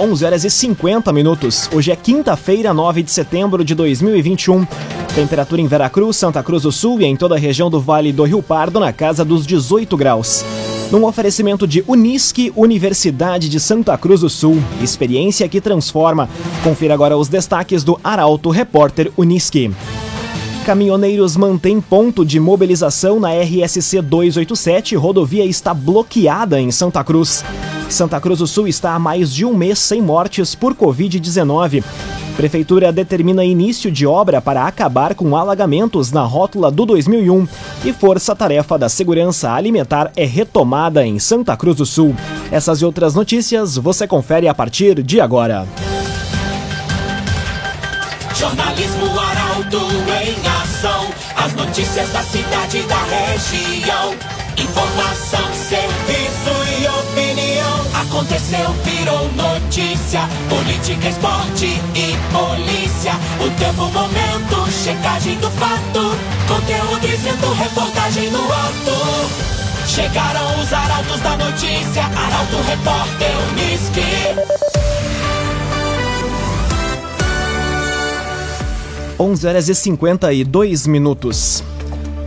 11 horas e 50 minutos. Hoje é quinta-feira, 9 de setembro de 2021. Temperatura em Veracruz, Santa Cruz do Sul e em toda a região do Vale do Rio Pardo na casa dos 18 graus. Num oferecimento de Unisque, Universidade de Santa Cruz do Sul. Experiência que transforma. Confira agora os destaques do Arauto Repórter Unisque. Caminhoneiros mantêm ponto de mobilização na RSC 287. Rodovia está bloqueada em Santa Cruz. Santa Cruz do Sul está há mais de um mês sem mortes por Covid-19. Prefeitura determina início de obra para acabar com alagamentos na rótula do 2001 e Força Tarefa da Segurança Alimentar é retomada em Santa Cruz do Sul. Essas e outras notícias você confere a partir de agora. Jornalismo Arauto em ação. As notícias da cidade e da região. Informação, serviço. Aconteceu, virou notícia. Política, esporte e polícia. O tempo, momento, checagem do fato. Conteúdo dizendo, reportagem no ato. Chegaram os arautos da notícia. Arauto, repórter, Unisque. 11 horas e 52 minutos.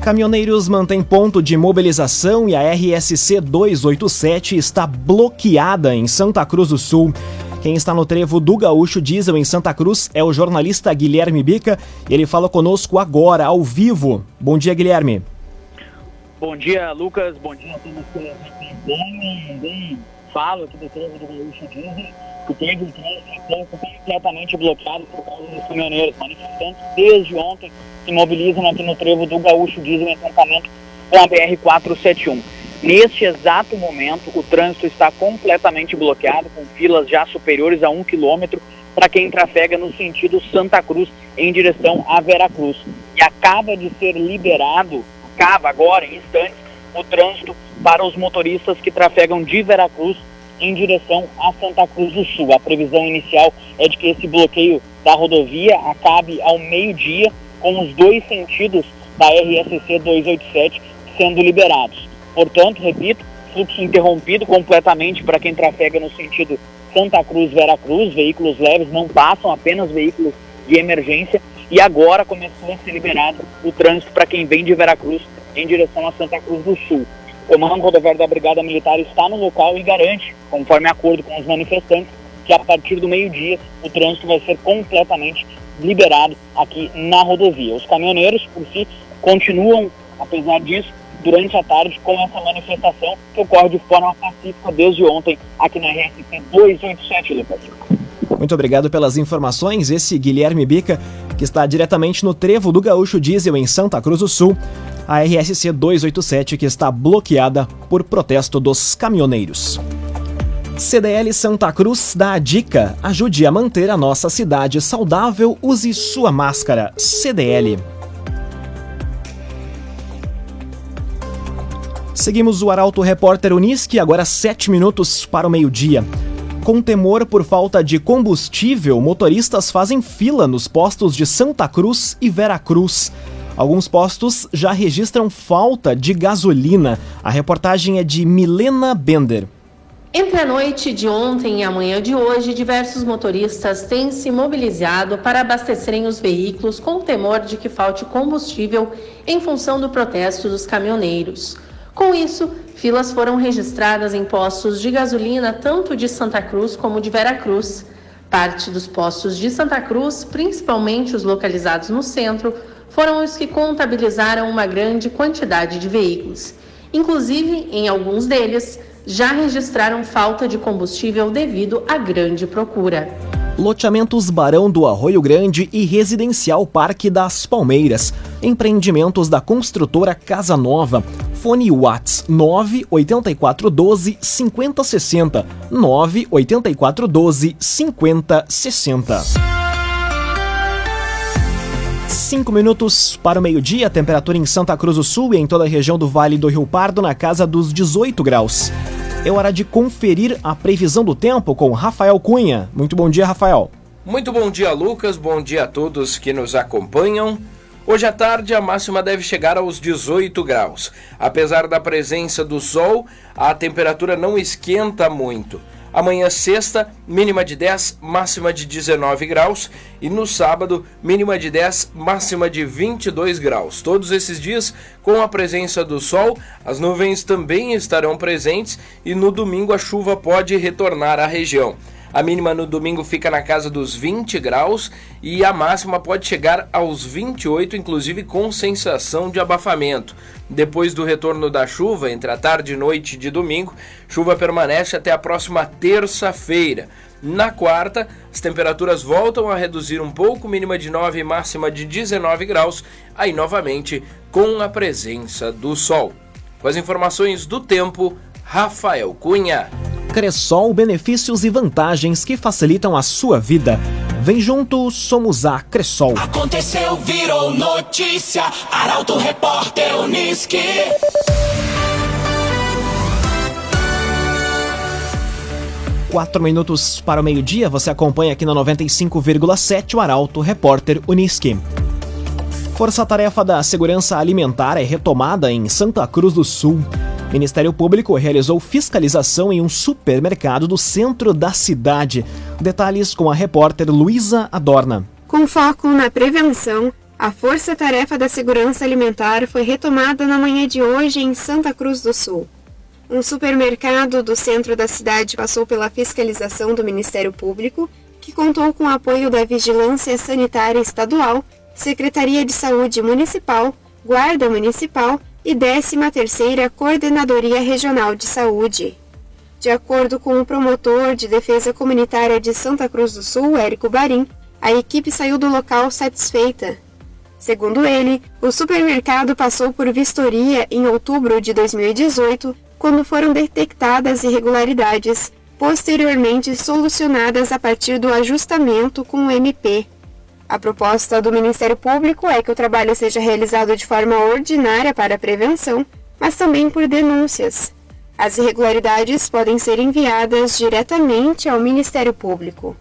Caminhoneiros mantêm ponto de mobilização e a RSC 287 está bloqueada em Santa Cruz do Sul. Quem está no trevo do Gaúcho Diesel em Santa Cruz é o jornalista Guilherme Bica. Ele fala conosco agora, ao vivo. Bom dia, Guilherme. Bom dia, Lucas. Bom dia a todos que. Falo aqui do trevo do Gaúcho Diesel que teve um trânsito completamente bloqueado por causa dos caminhoneiros. Manifestantes desde ontem se mobilizam aqui no trevo do Gaúcho Diesel em enfrentamento com a BR-471. Neste exato momento, o trânsito está completamente bloqueado, com filas já superiores a um quilômetro para quem trafega no sentido Santa Cruz em direção a Veracruz. E acaba de ser liberado, acaba agora, em instantes, o trânsito para os motoristas que trafegam de Veracruz em direção a Santa Cruz do Sul. A previsão inicial é de que esse bloqueio da rodovia acabe ao meio-dia, com os dois sentidos da RSC 287 sendo liberados. Portanto, repito, fluxo interrompido completamente para quem trafega no sentido Santa Cruz-Veracruz, veículos leves não passam, apenas veículos de emergência, e agora começou a ser liberado o trânsito para quem vem de Veracruz em direção a Santa Cruz do Sul. O Comando Rodoviário da Brigada Militar está no local e garante, conforme acordo com os manifestantes, que a partir do meio-dia o trânsito vai ser completamente liberado aqui na rodovia. Os caminhoneiros, por si, continuam, apesar disso, durante a tarde com essa manifestação que ocorre de forma pacífica desde ontem aqui na RSC 287, Lucas. Muito obrigado pelas informações. Esse Guilherme Bica, que está diretamente no trevo do Gaúcho Diesel em Santa Cruz do Sul a RSC 287 que está bloqueada por protesto dos caminhoneiros. CDL Santa Cruz dá a dica: ajude a manter a nossa cidade saudável, use sua máscara. CDL. Seguimos o Arauto Repórter Unisque, agora 7 minutos para o meio-dia. Com temor por falta de combustível, motoristas fazem fila nos postos de Santa Cruz e Veracruz. Alguns postos já registram falta de gasolina. A reportagem é de Milena Bender. Entre a noite de ontem e a manhã de hoje, diversos motoristas têm se mobilizado para abastecerem os veículos com temor de que falte combustível em função do protesto dos caminhoneiros. Com isso, filas foram registradas em postos de gasolina tanto de Santa Cruz como de Veracruz. Parte dos postos de Santa Cruz, principalmente os localizados no centro, foram os que contabilizaram uma grande quantidade de veículos. Inclusive, em alguns deles, já registraram falta de combustível devido à grande procura. Loteamentos Barão do Arroio Grande e Residencial Parque das Palmeiras. Empreendimentos da construtora Casa Nova. Fone Whats 98412 5060 98412 5060. 5 minutos para o meio-dia, temperatura em Santa Cruz do Sul e em toda a região do Vale do Rio Pardo na casa dos 18 graus. É hora de conferir a previsão do tempo com Rafael Cunha. Muito bom dia, Rafael. Muito bom dia, Lucas. Bom dia a todos que nos acompanham. Hoje à tarde a máxima deve chegar aos 18 graus. Apesar da presença do sol, a temperatura não esquenta muito. Amanhã, sexta, mínima de 10, máxima de 19 graus. E no sábado, mínima de 10, máxima de 22 graus. Todos esses dias, com a presença do sol, as nuvens também estarão presentes e no domingo a chuva pode retornar à região. A mínima no domingo fica na casa dos 20 graus e a máxima pode chegar aos 28, inclusive com sensação de abafamento. Depois do retorno da chuva, entre a tarde e noite de domingo, chuva permanece até a próxima terça-feira. Na quarta, as temperaturas voltam a reduzir um pouco, mínima de 9 e máxima de 19 graus, aí novamente com a presença do sol. Com as informações do tempo, Rafael Cunha. Cressol, benefícios e vantagens que facilitam a sua vida. Vem junto, somos a Cressol. Aconteceu, virou notícia. Arauto Repórter Uniski. Quatro minutos para o meio-dia, você acompanha aqui na 95,7 o Arauto Repórter Uniski. Força-tarefa da Segurança Alimentar é retomada em Santa Cruz do Sul. Ministério Público realizou fiscalização em um supermercado do centro da cidade. Detalhes com a repórter Luísa Adorna. Com foco na prevenção, a Força Tarefa da Segurança Alimentar foi retomada na manhã de hoje em Santa Cruz do Sul. Um supermercado do centro da cidade passou pela fiscalização do Ministério Público, que contou com o apoio da Vigilância Sanitária Estadual, Secretaria de Saúde Municipal, Guarda Municipal e 13ª Coordenadoria Regional de Saúde. De acordo com o promotor de Defesa Comunitária de Santa Cruz do Sul, Érico Barim, a equipe saiu do local satisfeita. Segundo ele, o supermercado passou por vistoria em outubro de 2018, quando foram detectadas irregularidades, posteriormente solucionadas a partir do ajustamento com o MP. A proposta do Ministério Público é que o trabalho seja realizado de forma ordinária para prevenção, mas também por denúncias. As irregularidades podem ser enviadas diretamente ao Ministério Público.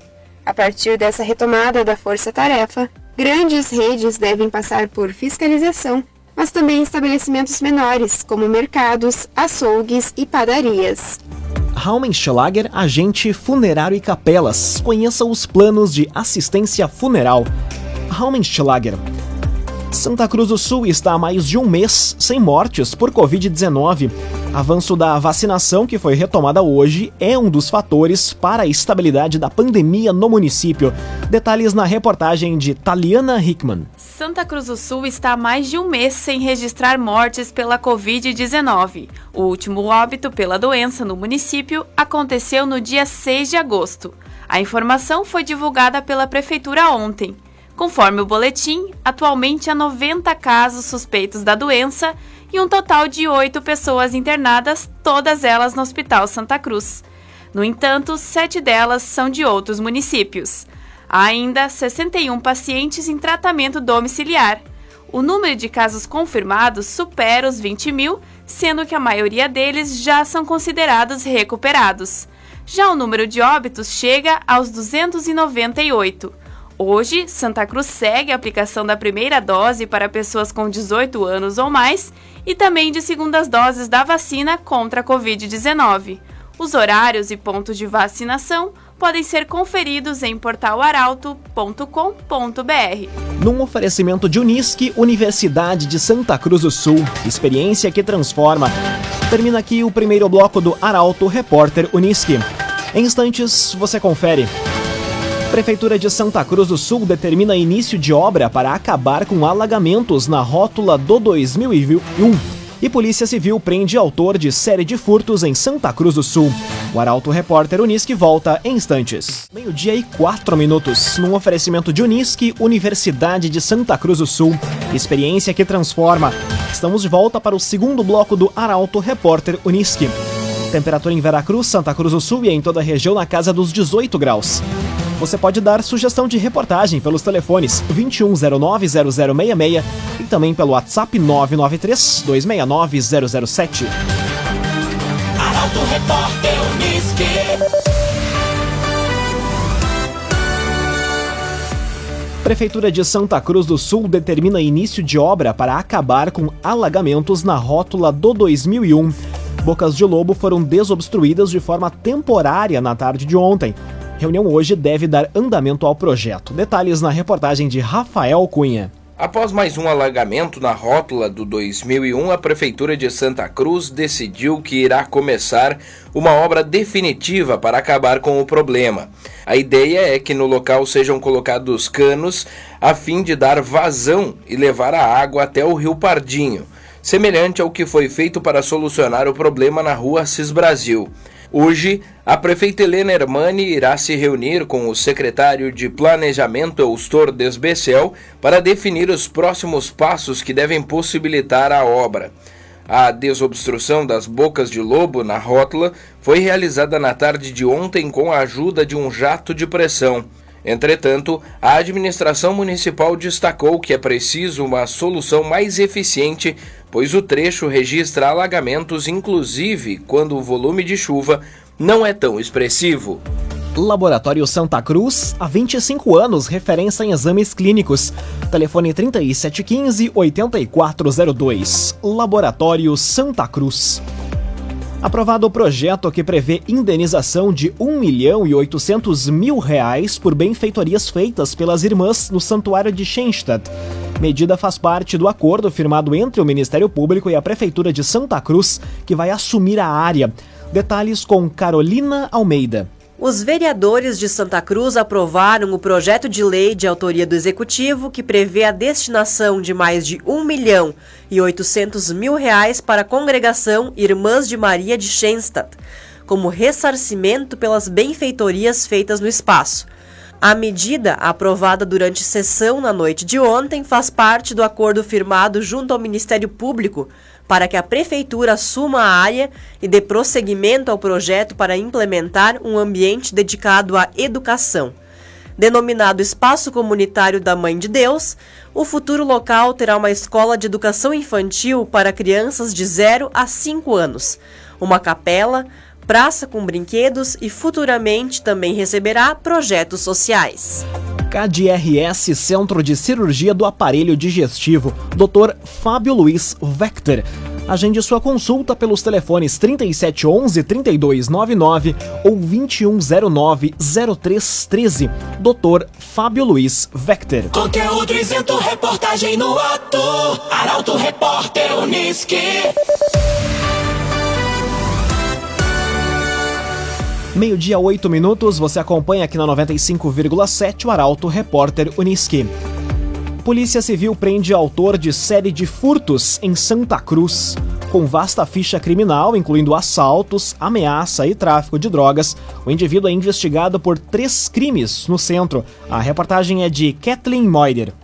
A partir dessa retomada da força-tarefa, grandes redes devem passar por fiscalização, mas também estabelecimentos menores, como mercados, açougues e padarias. Raumenschlager, agente funerário e capelas. Conheça os planos de assistência funeral. Raumenschlager. Santa Cruz do Sul está há mais de um mês sem mortes por Covid-19. Avanço da vacinação, que foi retomada hoje, é um dos fatores para a estabilidade da pandemia no município. Detalhes na reportagem de Taliana Hickman. Santa Cruz do Sul está há mais de um mês sem registrar mortes pela Covid-19. O último óbito pela doença no município aconteceu no dia 6 de agosto. A informação foi divulgada pela Prefeitura ontem. Conforme o boletim, atualmente há 90 casos suspeitos da doença e um total de oito pessoas internadas, todas elas no Hospital Santa Cruz. No entanto, sete delas são de outros municípios. Há ainda 61 pacientes em tratamento domiciliar. O número de casos confirmados supera os 20 mil, sendo que a maioria deles já são considerados recuperados. Já o número de óbitos chega aos 298. Hoje, Santa Cruz segue a aplicação da primeira dose para pessoas com 18 anos ou mais e também de segundas doses da vacina contra a Covid-19. Os horários e pontos de vacinação podem ser conferidos em portalaralto.com.br. Num oferecimento de Unisque, Universidade de Santa Cruz do Sul, experiência que transforma. Termina aqui o primeiro bloco do Arauto Repórter Unisque. Em instantes, você confere. Prefeitura de Santa Cruz do Sul determina início de obra para acabar com alagamentos na rótula do 2001. E Polícia Civil prende autor de série de furtos em Santa Cruz do Sul. O Arauto Repórter Unisque volta em instantes. Meio-dia e quatro minutos, num oferecimento de Unisque, Universidade de Santa Cruz do Sul. Experiência que transforma. Estamos de volta para o segundo bloco do Arauto Repórter Unisque. Temperatura em Veracruz, Santa Cruz do Sul e em toda a região na casa dos 18 graus. Você pode dar sugestão de reportagem pelos telefones 2109-0066 e também pelo WhatsApp 993-269-007. Arauto Repórter Unisque. Prefeitura de Santa Cruz do Sul determina início de obra para acabar com alagamentos na rótula do 2001. bocas de lobo foram desobstruídas de forma temporária na tarde de ontem. Reunião hoje deve dar andamento ao projeto. Detalhes na reportagem de Rafael Cunha. Após mais um alagamento na rótula do 2001, a Prefeitura de Santa Cruz decidiu que irá começar uma obra definitiva para acabar com o problema. A ideia é que no local sejam colocados canos a fim de dar vazão e levar a água até o Rio Pardinho, semelhante ao que foi feito para solucionar o problema na rua Cis Brasil. Hoje, a prefeita Helena Hermani irá se reunir com o secretário de Planejamento Eustor Desbecel para definir os próximos passos que devem possibilitar a obra. A desobstrução das bocas de lobo na rótula foi realizada na tarde de ontem com a ajuda de um jato de pressão. Entretanto, a administração municipal destacou que é preciso uma solução mais eficiente pois o trecho registra alagamentos, inclusive quando o volume de chuva não é tão expressivo. Laboratório Santa Cruz, há 25 anos, referência em exames clínicos. Telefone 3715-8402. Laboratório Santa Cruz. Aprovado o projeto que prevê indenização de 1 milhão e 800 mil reais por benfeitorias feitas pelas irmãs no Santuário de Schenstadt. Medida faz parte do acordo firmado entre o Ministério Público e a Prefeitura de Santa Cruz, que vai assumir a área. Detalhes com Carolina Almeida. Os vereadores de Santa Cruz aprovaram o projeto de lei de autoria do Executivo que prevê a destinação de mais de 1 milhão e 800 mil reais para a congregação Irmãs de Maria de Schenstadt, como ressarcimento pelas benfeitorias feitas no espaço. A medida, aprovada durante sessão na noite de ontem, faz parte do acordo firmado junto ao Ministério Público para que a Prefeitura assuma a área e dê prosseguimento ao projeto para implementar um ambiente dedicado à educação. Denominado Espaço Comunitário da Mãe de Deus, o futuro local terá uma escola de educação infantil para crianças de 0 a 5 anos, uma capela, praça com brinquedos e futuramente também receberá projetos sociais. KDRS Centro de Cirurgia do Aparelho Digestivo, Dr. Fábio Luiz Vector. Agende sua consulta pelos telefones 3711 3299 ou 2109 0313. Dr. Fábio Luiz Vector. Conteúdo isento, reportagem no ato. Arauto Repórter Uniski. Meio-dia, 8 minutos, você acompanha aqui na 95,7 o Arauto Repórter Uniski. Polícia Civil prende autor de série de furtos em Santa Cruz. Com vasta ficha criminal, incluindo assaltos, ameaça e tráfico de drogas, o indivíduo é investigado por três crimes no centro. A reportagem é de Kathleen Moider.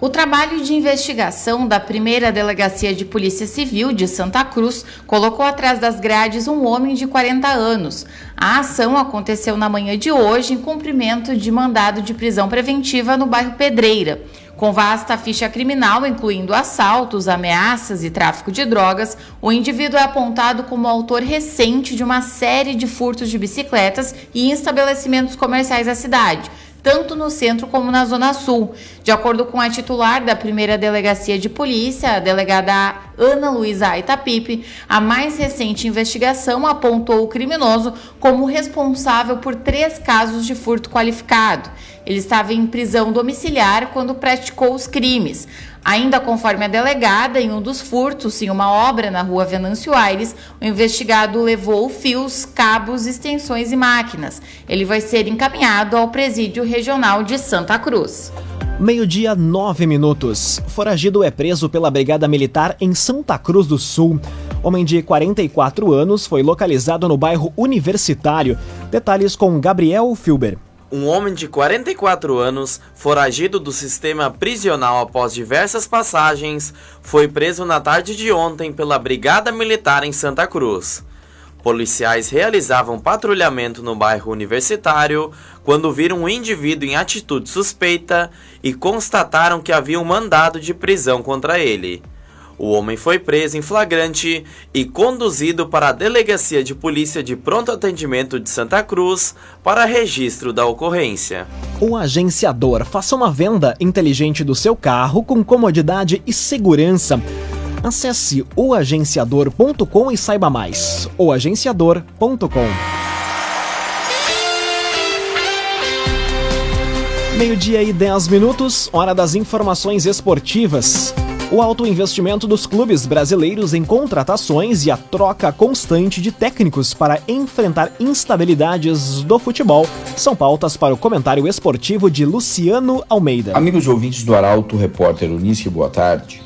O trabalho de investigação da primeira delegacia de Polícia Civil de Santa Cruz colocou atrás das grades um homem de 40 anos. A ação aconteceu na manhã de hoje em cumprimento de mandado de prisão preventiva no bairro Pedreira. Com vasta ficha criminal, incluindo assaltos, ameaças e tráfico de drogas, o indivíduo é apontado como autor recente de uma série de furtos de bicicletas e estabelecimentos comerciais da cidade tanto no centro como na zona sul. De acordo com a titular da primeira delegacia de polícia, a delegada Ana Luísa Aitapipe, a mais recente investigação apontou o criminoso como responsável por três casos de furto qualificado. Ele estava em prisão domiciliar quando praticou os crimes. Ainda conforme a delegada, em um dos furtos em uma obra na rua Venâncio Aires, o investigado levou fios, cabos, extensões e máquinas. Ele vai ser encaminhado ao presídio regional de Santa Cruz. Meio-dia, nove minutos. Foragido é preso pela Brigada Militar em Santa Cruz do Sul. Homem de 44 anos foi localizado no bairro Universitário. Detalhes com Gabriel Filber. Um homem de 44 anos, foragido do sistema prisional após diversas passagens, foi preso na tarde de ontem pela Brigada Militar em Santa Cruz. Policiais realizavam patrulhamento no bairro Universitário quando viram um indivíduo em atitude suspeita e constataram que havia um mandado de prisão contra ele. O homem foi preso em flagrante e conduzido para a Delegacia de Polícia de Pronto Atendimento de Santa Cruz para registro da ocorrência. O agenciador faça uma venda inteligente do seu carro com comodidade e segurança. Acesse oagenciador.com e saiba mais. oagenciador.com Meio-dia e 10 minutos, hora das informações esportivas. O alto investimento dos clubes brasileiros em contratações e a troca constante de técnicos para enfrentar instabilidades do futebol são pautas para o comentário esportivo de Luciano Almeida. Amigos ouvintes do Arauto, repórter Unisque, boa tarde.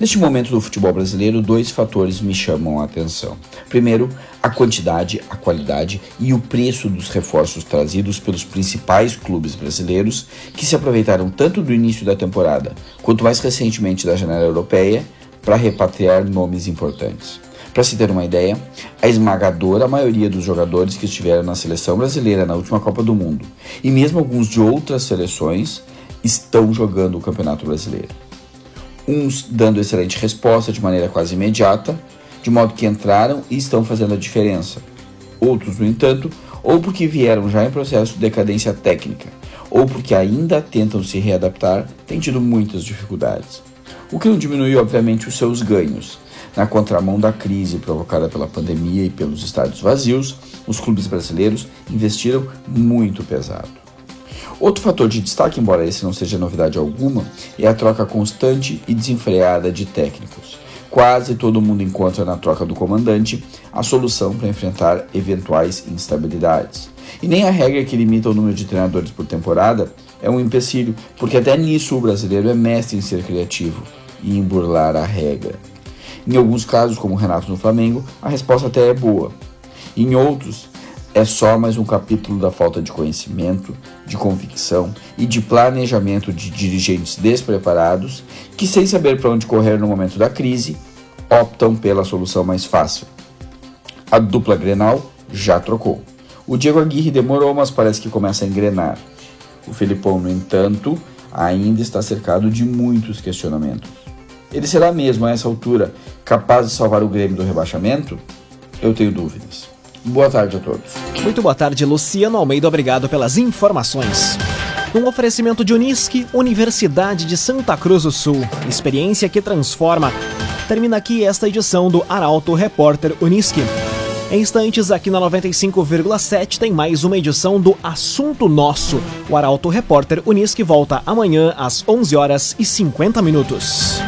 Neste momento do futebol brasileiro, dois fatores me chamam a atenção. Primeiro, a quantidade, a qualidade e o preço dos reforços trazidos pelos principais clubes brasileiros que se aproveitaram tanto do início da temporada quanto mais recentemente da janela europeia para repatriar nomes importantes. Para se ter uma ideia, a esmagadora maioria dos jogadores que estiveram na seleção brasileira na última Copa do Mundo e mesmo alguns de outras seleções estão jogando o Campeonato Brasileiro uns dando excelente resposta de maneira quase imediata, de modo que entraram e estão fazendo a diferença. Outros, no entanto, ou porque vieram já em processo de decadência técnica, ou porque ainda tentam se readaptar, têm tido muitas dificuldades. O que não diminui, obviamente, os seus ganhos. Na contramão da crise provocada pela pandemia e pelos estádios vazios, os clubes brasileiros investiram muito pesado. Outro fator de destaque, embora esse não seja novidade alguma, é a troca constante e desenfreada de técnicos. Quase todo mundo encontra na troca do comandante a solução para enfrentar eventuais instabilidades. E nem a regra que limita o número de treinadores por temporada é um empecilho, porque até nisso o brasileiro é mestre em ser criativo e em burlar a regra. Em alguns casos, como o Renato no Flamengo, a resposta até é boa. Em outros, é só mais um capítulo da falta de conhecimento, de convicção e de planejamento de dirigentes despreparados que, sem saber para onde correr no momento da crise, optam pela solução mais fácil. A dupla Grenal já trocou. O Diego Aguirre demorou, mas parece que começa a engrenar. O Felipão, no entanto, ainda está cercado de muitos questionamentos. Ele será mesmo, a essa altura, capaz de salvar o Grêmio do rebaixamento? Eu tenho dúvidas. Boa tarde a todos. Muito boa tarde, Luciano Almeida. Obrigado pelas informações. Um oferecimento de Unisque, Universidade de Santa Cruz do Sul. Experiência que transforma. Termina aqui esta edição do Arauto Repórter Unisque. Em instantes, aqui na 95,7 tem mais uma edição do Assunto Nosso. O Arauto Repórter Unisque volta amanhã às 11 horas e 50 minutos.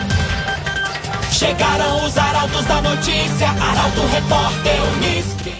Chegaram os arautos da notícia, Arauto Repórter Unisque.